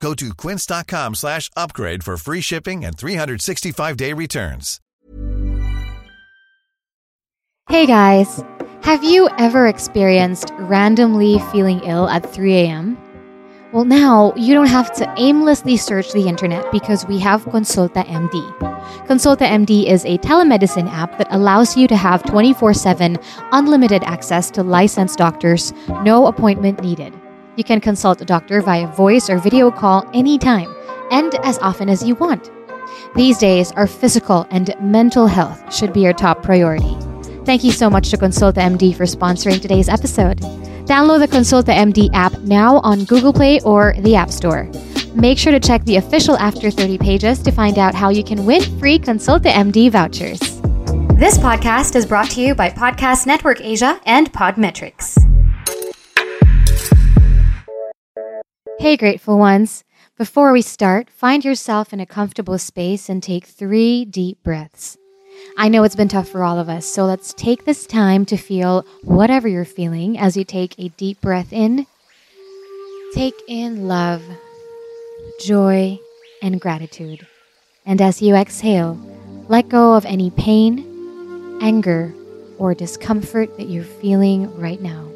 Go to quince.com slash upgrade for free shipping and 365-day returns. Hey guys, have you ever experienced randomly feeling ill at 3 a.m.? Well, now you don't have to aimlessly search the internet because we have Consulta MD. Consulta MD is a telemedicine app that allows you to have 24 7 unlimited access to licensed doctors, no appointment needed. You can consult a doctor via voice or video call anytime and as often as you want. These days, our physical and mental health should be your top priority. Thank you so much to Consulta MD for sponsoring today's episode. Download the Consulta MD app now on Google Play or the App Store. Make sure to check the official After 30 pages to find out how you can win free Consulta MD vouchers. This podcast is brought to you by Podcast Network Asia and Podmetrics. Hey, grateful ones. Before we start, find yourself in a comfortable space and take three deep breaths. I know it's been tough for all of us, so let's take this time to feel whatever you're feeling as you take a deep breath in. Take in love, joy, and gratitude. And as you exhale, let go of any pain, anger, or discomfort that you're feeling right now.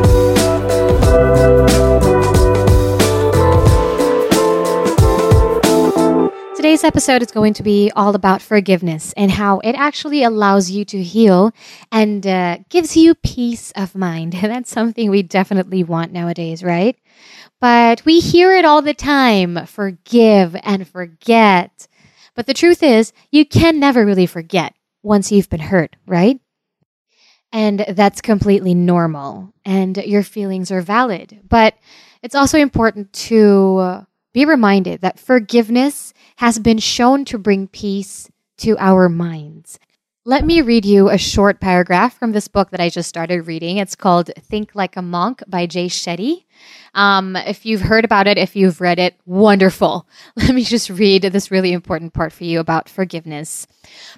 Today's episode is going to be all about forgiveness and how it actually allows you to heal and uh, gives you peace of mind. And that's something we definitely want nowadays, right? But we hear it all the time forgive and forget. But the truth is, you can never really forget once you've been hurt, right? And that's completely normal. And your feelings are valid. But it's also important to be reminded that forgiveness has been shown to bring peace to our minds. Let me read you a short paragraph from this book that I just started reading. It's called Think Like a Monk by Jay Shetty. Um, if you've heard about it, if you've read it, wonderful. Let me just read this really important part for you about forgiveness.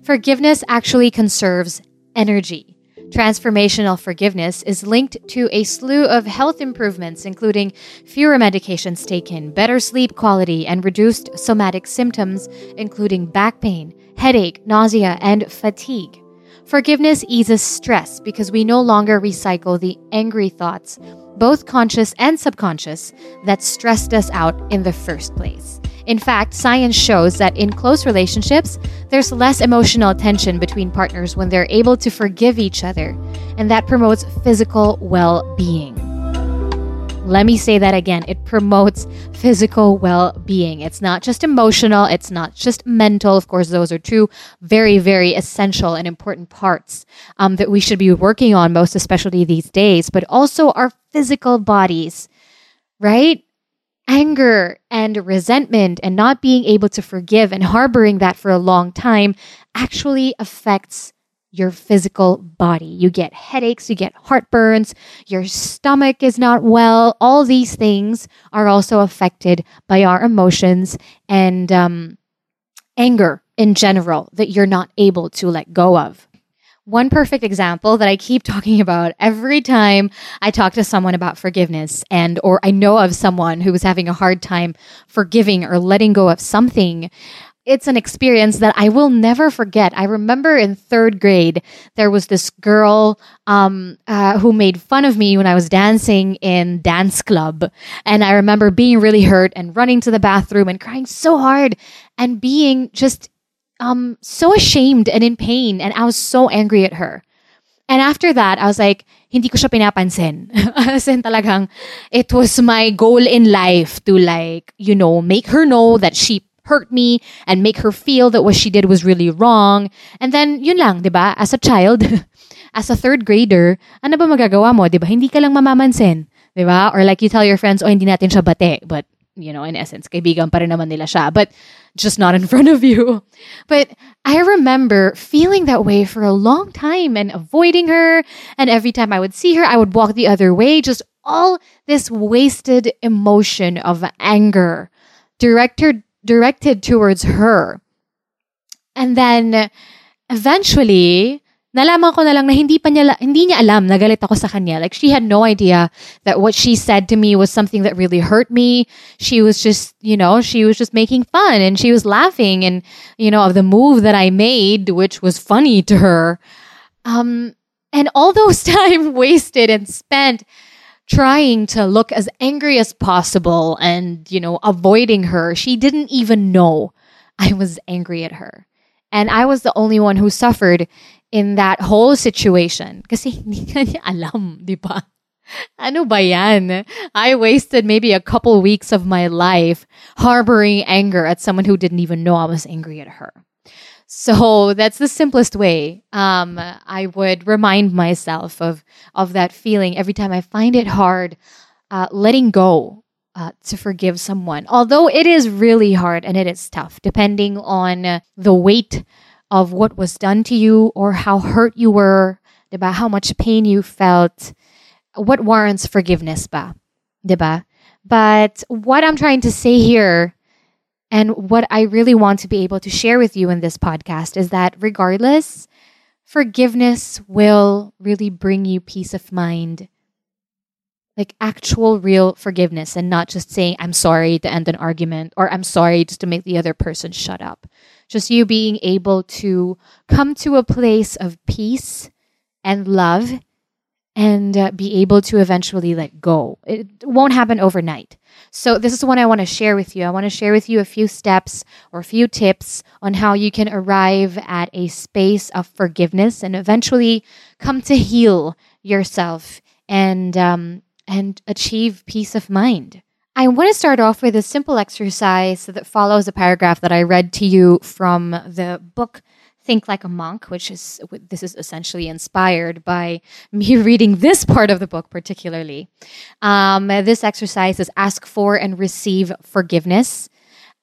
Forgiveness actually conserves energy. Transformational forgiveness is linked to a slew of health improvements, including fewer medications taken, better sleep quality, and reduced somatic symptoms, including back pain, headache, nausea, and fatigue. Forgiveness eases stress because we no longer recycle the angry thoughts, both conscious and subconscious, that stressed us out in the first place. In fact, science shows that in close relationships, there's less emotional tension between partners when they're able to forgive each other, and that promotes physical well being. Let me say that again. It promotes physical well being. It's not just emotional, it's not just mental. Of course, those are two very, very essential and important parts um, that we should be working on, most especially these days, but also our physical bodies, right? anger and resentment and not being able to forgive and harboring that for a long time actually affects your physical body. You get headaches, you get heartburns, your stomach is not well. All these things are also affected by our emotions and um, anger in general that you're not able to let go of. One perfect example that I keep talking about every time I talk to someone about forgiveness and or I know of someone who is having a hard time forgiving or letting go of something. It's an experience that I will never forget. I remember in third grade, there was this girl um, uh, who made fun of me when I was dancing in dance club. And I remember being really hurt and running to the bathroom and crying so hard and being just um so ashamed and in pain and I was so angry at her. And after that, I was like, hindi ko siya pinapansin. As in talagang, it was my goal in life to like, you know, make her know that she hurt me and make her feel that what she did was really wrong. And then, yun lang, di ba? As a child, as a third grader, ano ba magagawa mo, di ba? Hindi ka lang mamamansin, di ba? Or like you tell your friends, oh, hindi natin siya bate. But, you know, in essence, kaibigan pa rin naman nila siya. But, just not in front of you. But I remember feeling that way for a long time and avoiding her. And every time I would see her, I would walk the other way. Just all this wasted emotion of anger directed directed towards her. And then eventually, nalaman ko na lang na hindi pa niya, hindi niya alam na galit ako sa kanya. Like, she had no idea that what she said to me was something that really hurt me. She was just, you know, she was just making fun and she was laughing and, you know, of the move that I made, which was funny to her. Um, and all those time wasted and spent trying to look as angry as possible and, you know, avoiding her. She didn't even know I was angry at her. And I was the only one who suffered in that whole situation. Kasi hindi niya alam, di ba? Ano ba yan? I wasted maybe a couple weeks of my life harboring anger at someone who didn't even know I was angry at her. So that's the simplest way. Um, I would remind myself of of that feeling every time I find it hard uh, letting go uh, to forgive someone. Although it is really hard and it is tough, depending on the weight of what was done to you or how hurt you were, about how much pain you felt, what warrants forgiveness ba? But what I'm trying to say here and what I really want to be able to share with you in this podcast is that regardless, forgiveness will really bring you peace of mind. Like actual real forgiveness and not just saying, I'm sorry to end an argument or I'm sorry just to make the other person shut up. Just you being able to come to a place of peace and love and uh, be able to eventually let go. It won't happen overnight. So, this is what I want to share with you. I want to share with you a few steps or a few tips on how you can arrive at a space of forgiveness and eventually come to heal yourself and um, and achieve peace of mind. I want to start off with a simple exercise that follows a paragraph that I read to you from the book Think Like a Monk, which is this is essentially inspired by me reading this part of the book particularly. Um, this exercise is ask for and receive forgiveness.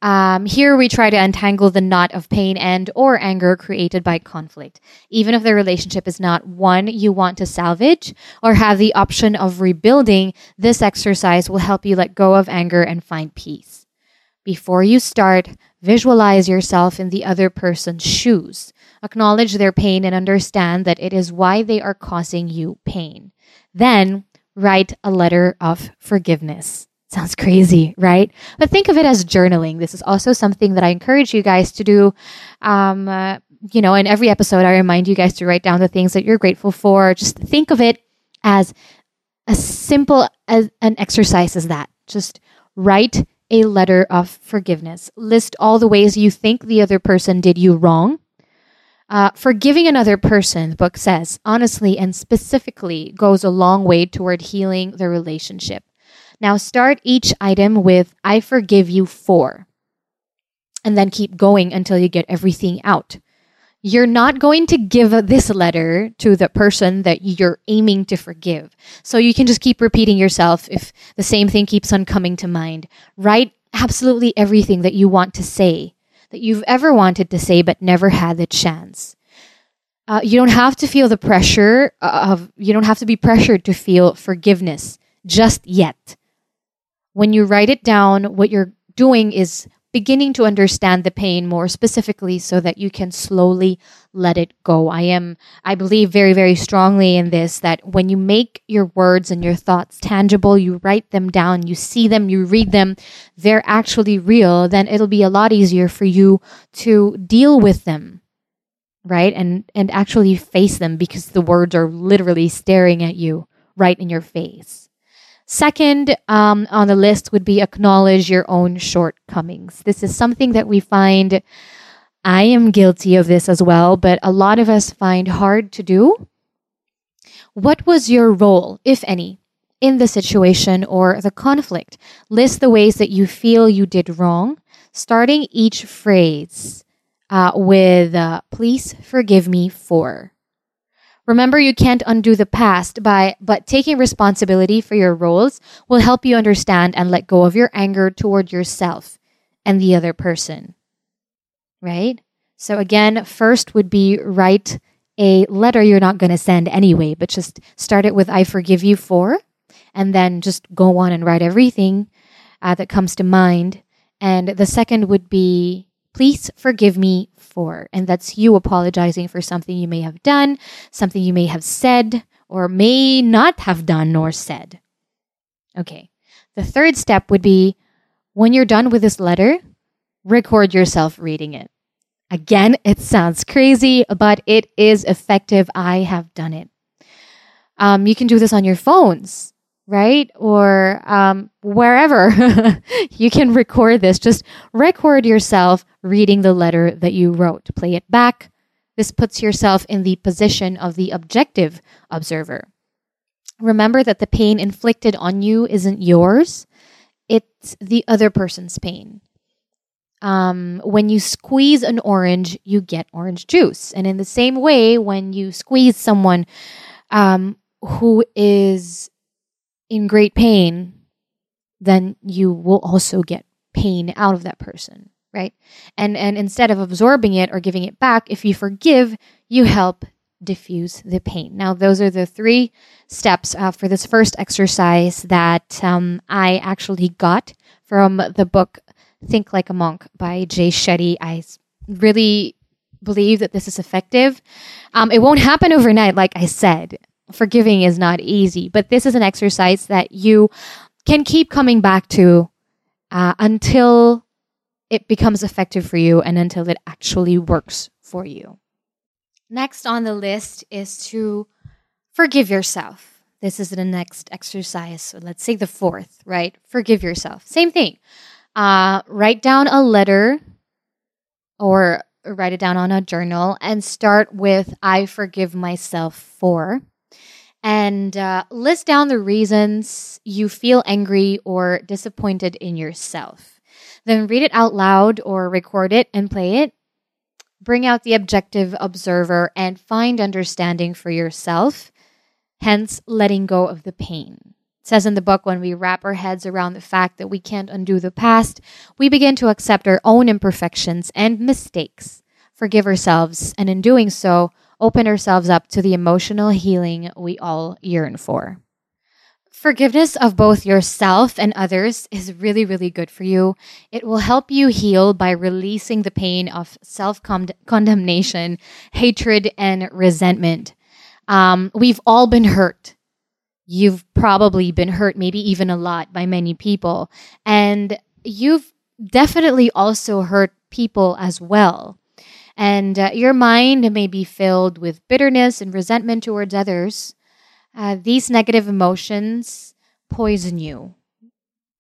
Um, here we try to untangle the knot of pain and or anger created by conflict, even if the relationship is not one you want to salvage or have the option of rebuilding. This exercise will help you let go of anger and find peace. Before you start, visualize yourself in the other person's shoes. Acknowledge their pain and understand that it is why they are causing you pain. Then write a letter of forgiveness. Sounds crazy, right? But think of it as journaling. This is also something that I encourage you guys to do. Um, uh, you know, in every episode, I remind you guys to write down the things that you're grateful for. Just think of it as as simple as an exercise as that. Just write a letter of forgiveness. List all the ways you think the other person did you wrong. Uh, forgiving another person, the book says, honestly and specifically goes a long way toward healing the relationship. Now start each item with, I forgive you for, and then keep going until you get everything out. You're not going to give this letter to the person that you're aiming to forgive. So you can just keep repeating yourself if the same thing keeps on coming to mind. Write absolutely everything that you want to say, that you've ever wanted to say but never had the chance. Uh, you don't have to feel the pressure of, you don't have to be pressured to feel forgiveness just yet. When you write it down, what you're doing is beginning to understand the pain more specifically so that you can slowly let it go. I am, I believe very, very strongly in this that when you make your words and your thoughts tangible, you write them down, you see them, you read them, they're actually real, then it'll be a lot easier for you to deal with them. Right? And and actually face them because the words are literally staring at you right in your face. Second um, on the list would be acknowledge your own shortcomings. This is something that we find, I am guilty of this as well, but a lot of us find hard to do. What was your role, if any, in the situation or the conflict? List the ways that you feel you did wrong, starting each phrase uh, with uh, please forgive me for. Remember, you can't undo the past, by, but taking responsibility for your roles will help you understand and let go of your anger toward yourself and the other person. Right? So, again, first would be write a letter you're not going to send anyway, but just start it with I forgive you for, and then just go on and write everything uh, that comes to mind. And the second would be please forgive me for. And that's you apologizing for something you may have done, something you may have said, or may not have done nor said. Okay. The third step would be when you're done with this letter, record yourself reading it. Again, it sounds crazy, but it is effective. I have done it. Um, you can do this on your phones right? Or um, wherever you can record this. Just record yourself reading the letter that you wrote. Play it back. This puts yourself in the position of the objective observer. Remember that the pain inflicted on you isn't yours, it's the other person's pain. Um, when you squeeze an orange, you get orange juice. And in the same way, when you squeeze someone um, who is in great pain, then you will also get pain out of that person, right? And and instead of absorbing it or giving it back, if you forgive, you help diffuse the pain. Now, those are the three steps uh, for this first exercise that um, I actually got from the book Think Like a Monk by Jay Shetty. I really believe that this is effective. Um, it won't happen overnight, like I said forgiving is not easy, but this is an exercise that you can keep coming back to uh, until it becomes effective for you and until it actually works for you. Next on the list is to forgive yourself. This is the next exercise. So let's say the fourth, right? Forgive yourself. Same thing. Uh, write down a letter or write it down on a journal and start with I forgive myself for and uh, list down the reasons you feel angry or disappointed in yourself. Then read it out loud or record it and play it. Bring out the objective observer and find understanding for yourself, hence, letting go of the pain. It says in the book when we wrap our heads around the fact that we can't undo the past, we begin to accept our own imperfections and mistakes, forgive ourselves, and in doing so, open ourselves up to the emotional healing we all yearn for. Forgiveness of both yourself and others is really, really good for you. It will help you heal by releasing the pain of self condemnation, hatred, and resentment. Um, we've all been hurt. You've probably been hurt, maybe even a lot, by many people. And you've definitely also hurt people as well. And uh, your mind may be filled with bitterness and resentment towards others. Uh, these negative emotions poison you,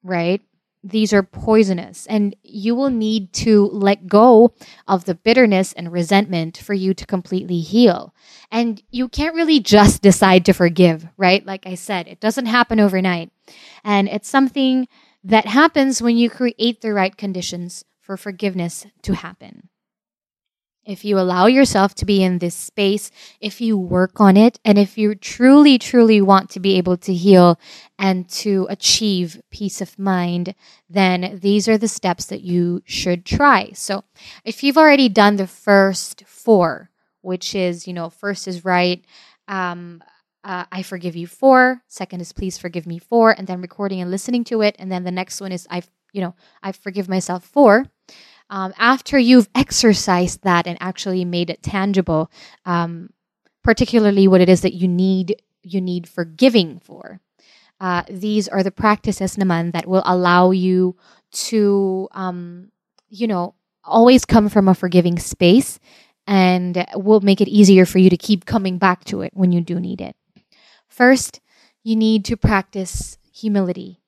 right? These are poisonous, and you will need to let go of the bitterness and resentment for you to completely heal. And you can't really just decide to forgive, right? Like I said, it doesn't happen overnight. And it's something that happens when you create the right conditions for forgiveness to happen if you allow yourself to be in this space, if you work on it, and if you truly, truly want to be able to heal and to achieve peace of mind, then these are the steps that you should try. So if you've already done the first four, which is, you know, first is right, um, uh, I forgive you for, second is please forgive me for, and then recording and listening to it, and then the next one is I, you know, I forgive myself for um, after you've exercised that and actually made it tangible, um, particularly what it is that you need you need forgiving for. Uh, these are the practices, naman, that will allow you to, um, you know, always come from a forgiving space and will make it easier for you to keep coming back to it when you do need it. First, you need to practice humility.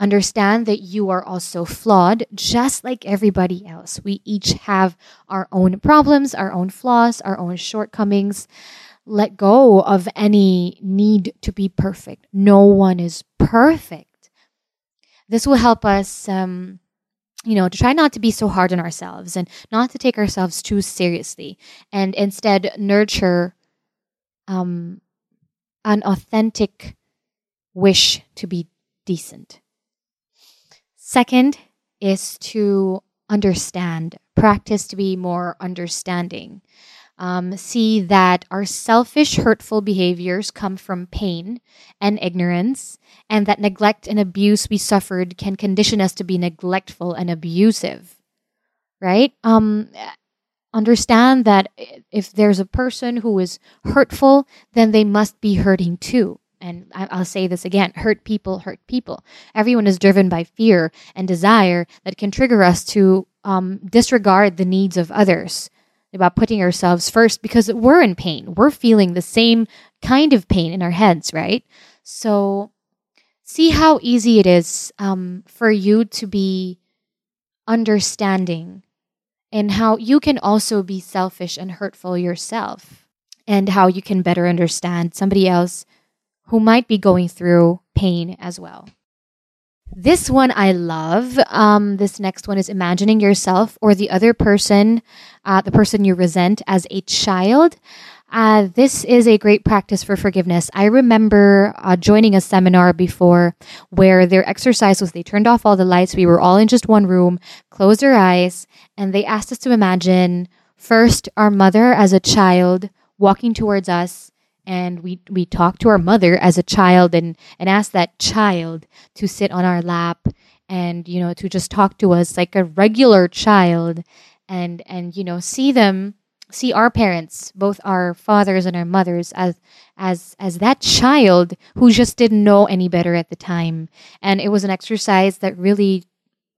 Understand that you are also flawed, just like everybody else. We each have our own problems, our own flaws, our own shortcomings. let go of any need to be perfect. No one is perfect. This will help us, um, you know, to try not to be so hard on ourselves and not to take ourselves too seriously and instead nurture um, an authentic wish to be decent. Second is to understand, practice to be more understanding um, see that our selfish, hurtful behaviors come from pain and ignorance, and that neglect and abuse we suffered can condition us to be neglectful and abusive. Right? Um, understand that if there's a person who is hurtful, then they must be hurting too. And I'll say this again hurt people hurt people. Everyone is driven by fear and desire that can trigger us to um, disregard the needs of others about putting ourselves first because we're in pain. We're feeling the same kind of pain in our heads, right? So see how easy it is um, for you to be understanding and how you can also be selfish and hurtful yourself and how you can better understand somebody else who might be going through pain as well. This one I love. Um, this next one is imagining yourself or the other person, uh, the person you resent, as a child. Uh, this is a great practice for forgiveness. I remember uh, joining a seminar before where their exercise was they turned off all the lights. We were all in just one room, closed our eyes, and they asked us to imagine first our mother as a child walking towards us and we we talked to our mother as a child and and asked that child to sit on our lap and you know to just talk to us like a regular child and and you know see them see our parents both our fathers and our mothers as as as that child who just didn't know any better at the time. And it was an exercise that really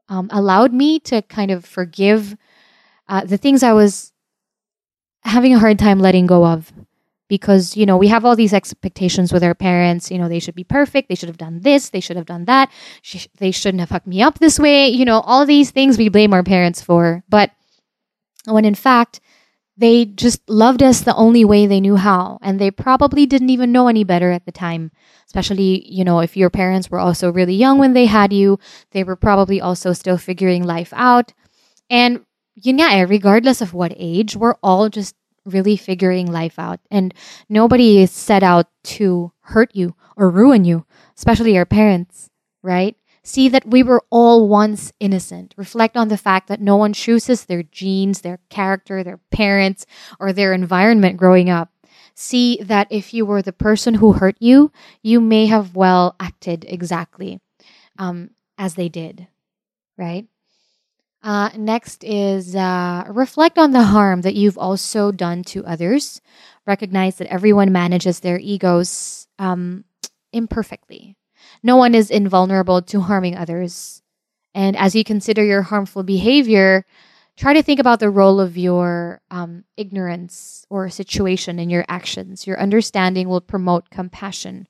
um, allowed me to kind of forgive uh, the things i was having a hard time letting go of because you know we have all these expectations with our parents you know they should be perfect they should have done this they should have done that sh- they shouldn't have hooked me up this way you know all these things we blame our parents for. But when in fact they just loved us the only way they knew how and they probably didn't even know any better at the time. Especially you know if your parents were also really young when they had you they were probably also still figuring life out. And yeah regardless of what age we're all just really figuring life out. And nobody is set out to hurt you or ruin you, especially your parents, right? See that we were all once innocent. Reflect on the fact that no one chooses their genes, their character, their parents, or their environment growing up. See that if you were the person who hurt you, you may have well acted exactly um, as they did, right? Uh, next is uh, reflect on the harm that you've also done to others. Recognize that everyone manages their egos um, imperfectly. No one is invulnerable to harming others. And as you consider your harmful behavior, try to think about the role of your um, ignorance or situation in your actions. Your understanding will promote compassion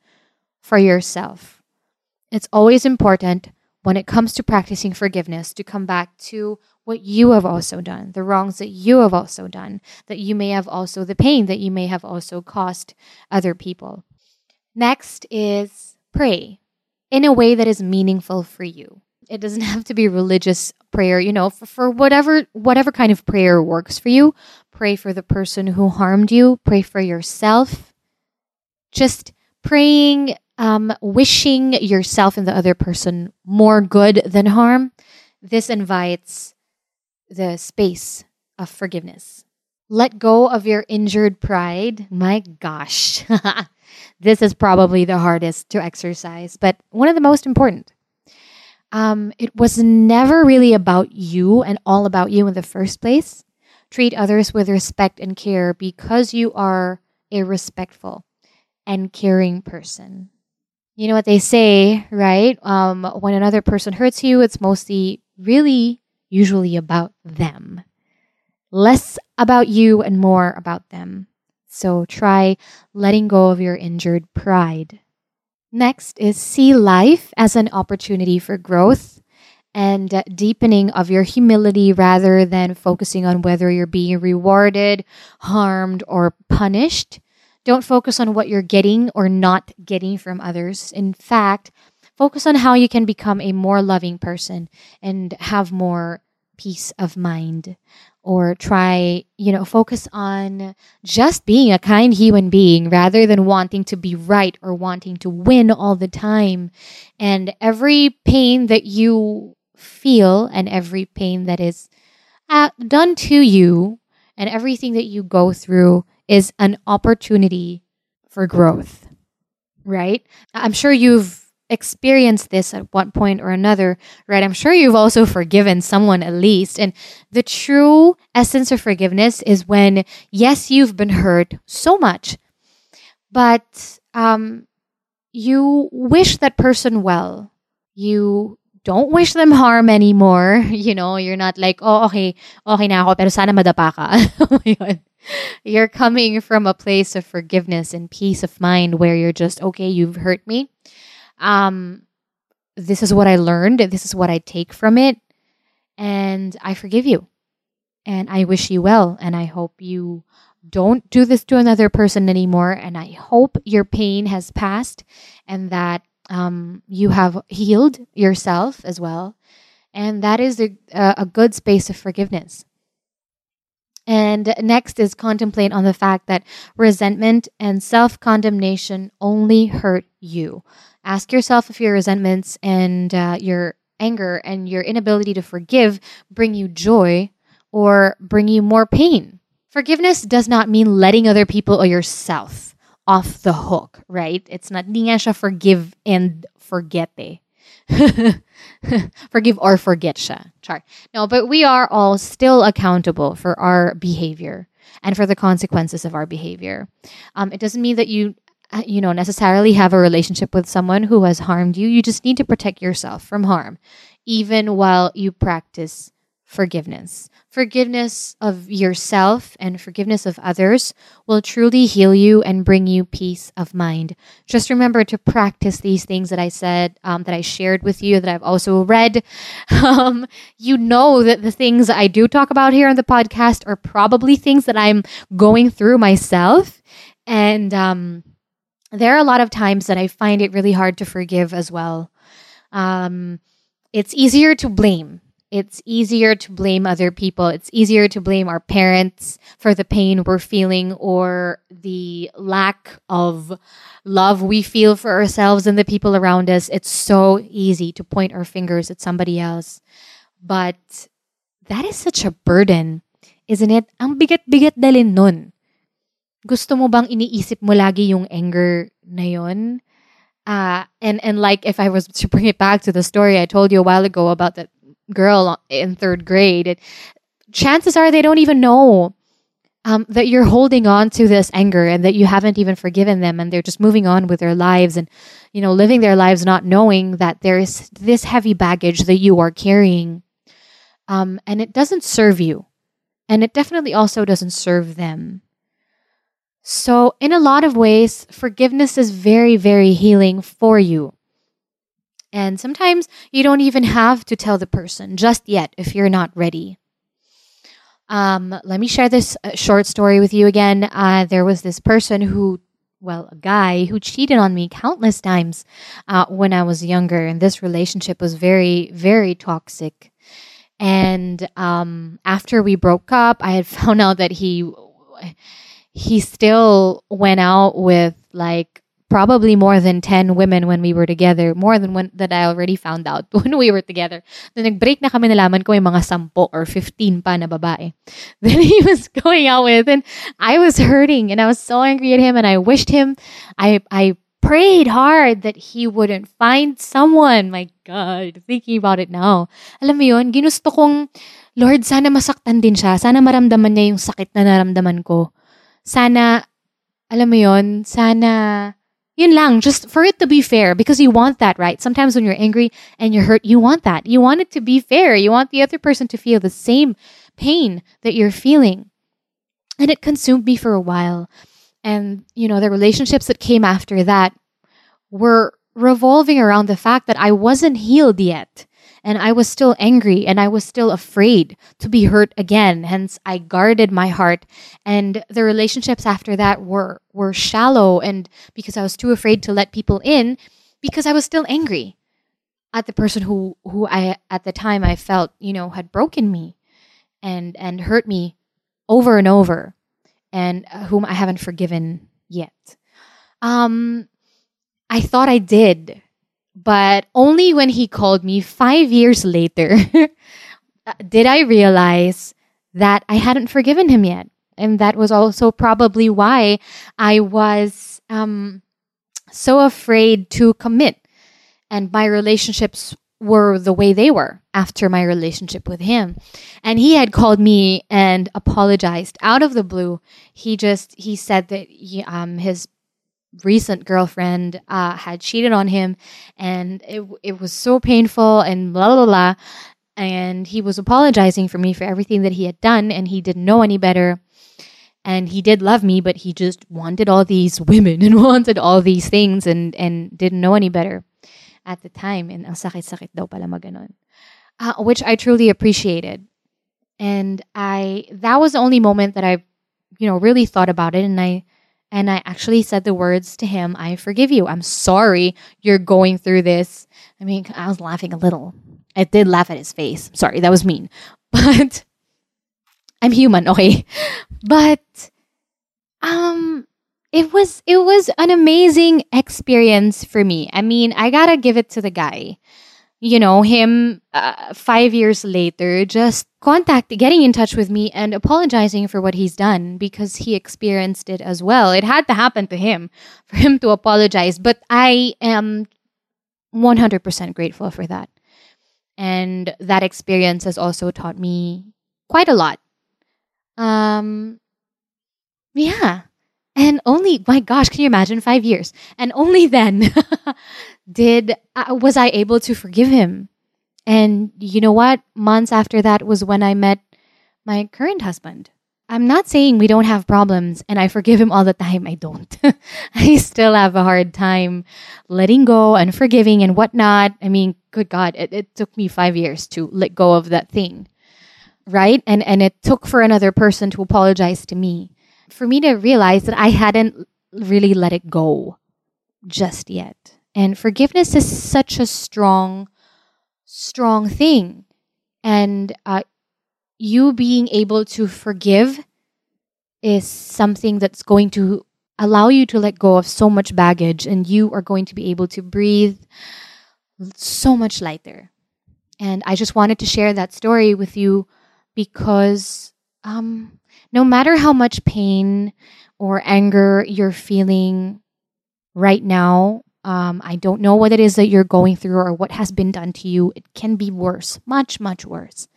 for yourself. It's always important when it comes to practicing forgiveness to come back to what you have also done, the wrongs that you have also done, that you may have also, the pain that you may have also caused other people. Next is pray in a way that is meaningful for you. It doesn't have to be religious prayer, you know, for, for whatever whatever kind of prayer works for you. Pray for the person who harmed you, pray for yourself. Just praying um, wishing yourself and the other person more good than harm, this invites the space of forgiveness. Let go of your injured pride. My gosh, this is probably the hardest to exercise, but one of the most important. Um, it was never really about you and all about you in the first place. Treat others with respect and care because you are a respectful and caring person you know what they say, right? Um, when another person hurts you, it's mostly really usually about them. Less about you and more about them. So try letting go of your injured pride. Next is see life as an opportunity for growth and deepening of your humility rather than focusing on whether you're being rewarded, harmed, or punished. Don't focus on what you're getting or not getting from others. In fact, focus on how you can become a more loving person and have more peace of mind or try, you know, focus on just being a kind human being rather than wanting to be right or wanting to win all the time. And every pain that you feel and every pain that is uh, done to you and everything that you go through is an opportunity for growth, right? I'm sure you've experienced this at one point or another, right? I'm sure you've also forgiven someone at least. And the true essence of forgiveness is when, yes, you've been hurt so much, but um, you wish that person well. You don't wish them harm anymore. You know, you're not like, oh, okay, okay na ako, pero sana madapa ka. you're coming from a place of forgiveness and peace of mind where you're just, okay, you've hurt me um, this is what I learned. This is what I take from it. And I forgive you. And I wish you well. And I hope you don't do this to another person anymore. And I hope your pain has passed and that um, you have healed yourself as well. And that is a, a good space of forgiveness. And next is contemplate on the fact that resentment and self condemnation only hurt you. Ask yourself if your resentments and uh, your anger and your inability to forgive bring you joy or bring you more pain. Forgiveness does not mean letting other people or yourself off the hook, right? It's not hindi siya forgive and forget eh. forgive or forget siya. Char. No, but we are all still accountable for our behavior and for the consequences of our behavior. Um, it doesn't mean that you uh, you know necessarily have a relationship with someone who has harmed you you just need to protect yourself from harm even while you practice forgiveness forgiveness of yourself and forgiveness of others will truly heal you and bring you peace of mind just remember to practice these things that i said um, that i shared with you that i've also read um, you know that the things i do talk about here on the podcast are probably things that i'm going through myself and um, there are a lot of times that I find it really hard to forgive as well. Um, it's easier to blame. It's easier to blame other people. It's easier to blame our parents for the pain we're feeling or the lack of love we feel for ourselves and the people around us. It's so easy to point our fingers at somebody else. But that is such a burden, isn't it? Ang bigat-bigat dalin nun gusto mo bang iniisip mo lagi yung anger na yun? Uh, and, and like if I was to bring it back to the story I told you a while ago about that girl in third grade, it, chances are they don't even know um, that you're holding on to this anger and that you haven't even forgiven them and they're just moving on with their lives and you know living their lives not knowing that there's this heavy baggage that you are carrying. Um, and it doesn't serve you. And it definitely also doesn't serve them. So, in a lot of ways, forgiveness is very, very healing for you. And sometimes you don't even have to tell the person just yet if you're not ready. Um, let me share this uh, short story with you again. Uh, there was this person who, well, a guy who cheated on me countless times uh, when I was younger, and this relationship was very, very toxic. And um, after we broke up, I had found out that he he still went out with like probably more than 10 women when we were together. More than one that I already found out when we were together. Then nag-break na kami nalaman ko yung mga 10 or 15 pa na babae. Then he was going out with and I was hurting and I was so angry at him and I wished him I I prayed hard that he wouldn't find someone. My God, thinking about it now. Alam mo yun, ginusto kong, Lord, sana masaktan din siya. Sana maramdaman niya yung sakit na naramdaman ko sana, alam mo yon, sana, yun lang, just for it to be fair, because you want that, right? Sometimes when you're angry and you're hurt, you want that. You want it to be fair. You want the other person to feel the same pain that you're feeling. And it consumed me for a while. And, you know, the relationships that came after that were revolving around the fact that I wasn't healed yet. And I was still angry and I was still afraid to be hurt again. Hence, I guarded my heart. And the relationships after that were, were shallow. And because I was too afraid to let people in, because I was still angry at the person who, who I, at the time I felt, you know, had broken me and, and hurt me over and over and uh, whom I haven't forgiven yet. Um, I thought I did but only when he called me five years later did I realize that I hadn't forgiven him yet. And that was also probably why I was um, so afraid to commit. And my relationships were the way they were after my relationship with him. And he had called me and apologized out of the blue. He just, he said that he, um, his recent girlfriend uh, had cheated on him and it, it was so painful and blah blah blah and he was apologizing for me for everything that he had done and he didn't know any better. And he did love me but he just wanted all these women and wanted all these things and and didn't know any better at the time. And ang sakit-sakit uh, which I truly appreciated. And I that was the only moment that I you know really thought about it and I and I actually said the words to him, I forgive you. I'm sorry you're going through this. I mean, I was laughing a little. I did laugh at his face. Sorry, that was mean. But I'm human, okay? But um it was it was an amazing experience for me. I mean, I got to give it to the guy you know, him uh, five years later just contact, getting in touch with me and apologizing for what he's done because he experienced it as well. It had to happen to him for him to apologize, but I am 100% grateful for that. And that experience has also taught me quite a lot. Um, yeah. And only, my gosh, can you imagine five years? And only then did uh, was I able to forgive him. And you know what? Months after that was when I met my current husband. I'm not saying we don't have problems and I forgive him all the time. I don't. I still have a hard time letting go and forgiving and whatnot. I mean, good God, it, it took me five years to let go of that thing. Right? And and it took for another person to apologize to me. For me to realize that I hadn't really let it go just yet. And forgiveness is such a strong, strong thing. And uh, you being able to forgive is something that's going to allow you to let go of so much baggage, and you are going to be able to breathe so much lighter. And I just wanted to share that story with you because um, no matter how much pain or anger you're feeling right now, um, I don't know what it is that you're going through or what has been done to you. It can be worse, much, much worse.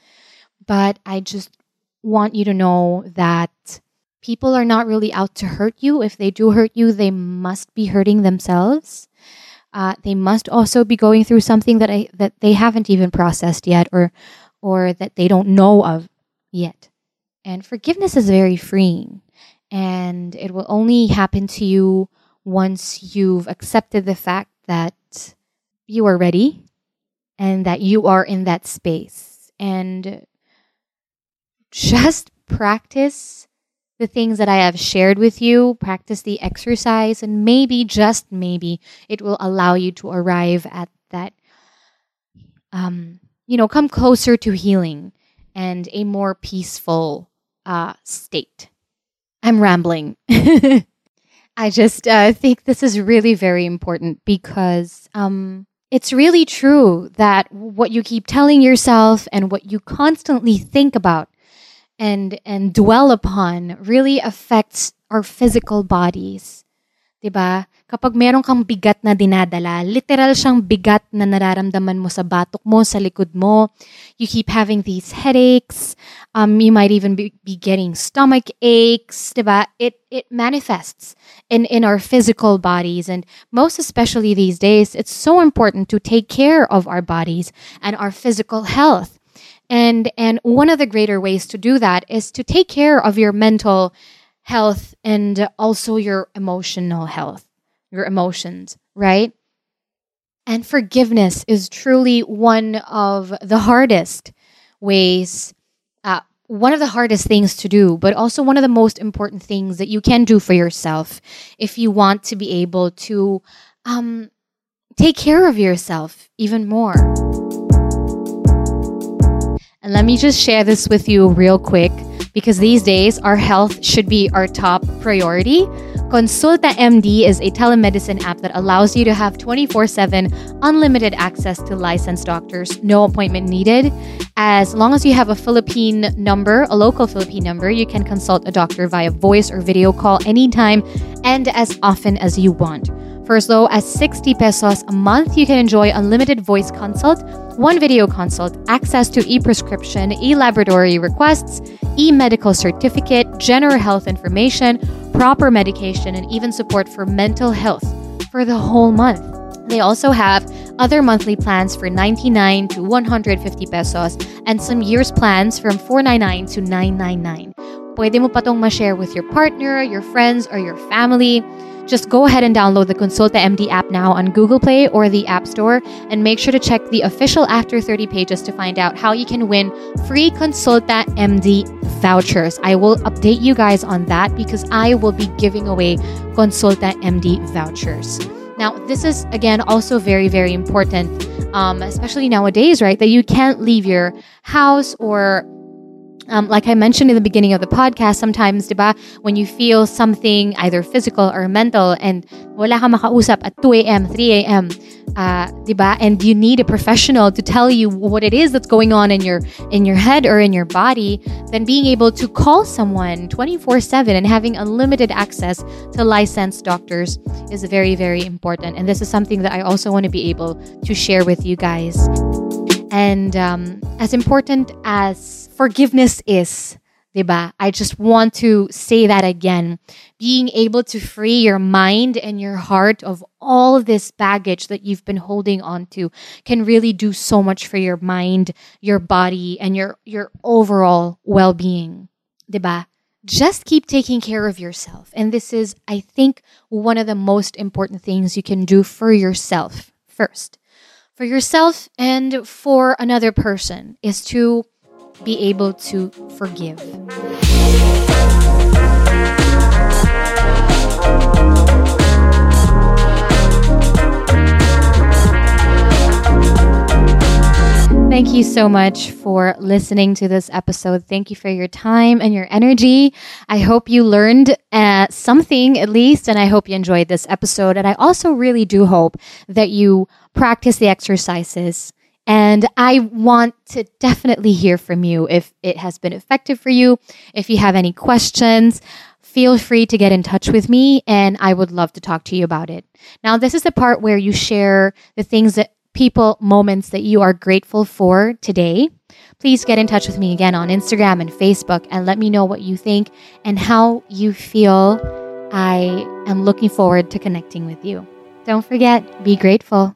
But I just want you to know that people are not really out to hurt you. If they do hurt you, they must be hurting themselves. Uh, they must also be going through something that I, that they haven't even processed yet, or or that they don't know of yet. And forgiveness is very freeing, and it will only happen to you once you've accepted the fact that you are ready and that you are in that space. And just practice the things that I have shared with you, practice the exercise, and maybe, just maybe, it will allow you to arrive at that, um, you know, come closer to healing and a more peaceful uh, state. I'm rambling. I just uh, think this is really very important because um, it's really true that what you keep telling yourself and what you constantly think about and and dwell upon really affects our physical bodies 'Di? Kapag meron kang bigat na dinadala, literal siyang bigat na nararamdaman mo sa batok mo, sa likod mo. You keep having these headaches. Um, you might even be, be getting stomach aches, ba? It it manifests in in our physical bodies and most especially these days, it's so important to take care of our bodies and our physical health. And and one of the greater ways to do that is to take care of your mental health and also your emotional health, your emotions, right? And forgiveness is truly one of the hardest ways, uh, one of the hardest things to do, but also one of the most important things that you can do for yourself if you want to be able to um, take care of yourself even more. And let me just share this with you real quick because these days our health should be our top priority. Consulta MD is a telemedicine app that allows you to have 24 7 unlimited access to licensed doctors, no appointment needed. As long as you have a Philippine number, a local Philippine number, you can consult a doctor via voice or video call anytime and as often as you want. For as low as 60 pesos a month, you can enjoy unlimited voice consult, one video consult, access to e prescription, e laboratory requests, e medical certificate, general health information, proper medication, and even support for mental health for the whole month. They also have other monthly plans for 99 to 150 pesos and some years plans from 499 to 999. Pwede mo pa tong ma-share with your partner, your friends, or your family. Just go ahead and download the Consulta MD app now on Google Play or the App Store and make sure to check the official After 30 pages to find out how you can win free Consulta MD vouchers. I will update you guys on that because I will be giving away Consulta MD vouchers. Now, this is again also very, very important, um, especially nowadays, right? That you can't leave your house or um, like I mentioned in the beginning of the podcast, sometimes, diba, when you feel something either physical or mental and wala ka makausap at 2 a.m., 3 a.m., uh, and you need a professional to tell you what it is that's going on in your in your head or in your body, then being able to call someone 24/7 and having unlimited access to licensed doctors is very very important. And this is something that I also want to be able to share with you guys. And um, as important as forgiveness is, diba? I just want to say that again. Being able to free your mind and your heart of all this baggage that you've been holding on to can really do so much for your mind, your body, and your your overall well-being. Diba? Just keep taking care of yourself. And this is, I think, one of the most important things you can do for yourself first for yourself and for another person is to be able to forgive. Thank you so much for listening to this episode. Thank you for your time and your energy. I hope you learned uh, something at least, and I hope you enjoyed this episode. And I also really do hope that you practice the exercises. And I want to definitely hear from you if it has been effective for you. If you have any questions, feel free to get in touch with me and I would love to talk to you about it. Now, this is the part where you share the things that people, moments that you are grateful for today, please get in touch with me again on Instagram and Facebook and let me know what you think and how you feel. I am looking forward to connecting with you. Don't forget, be grateful.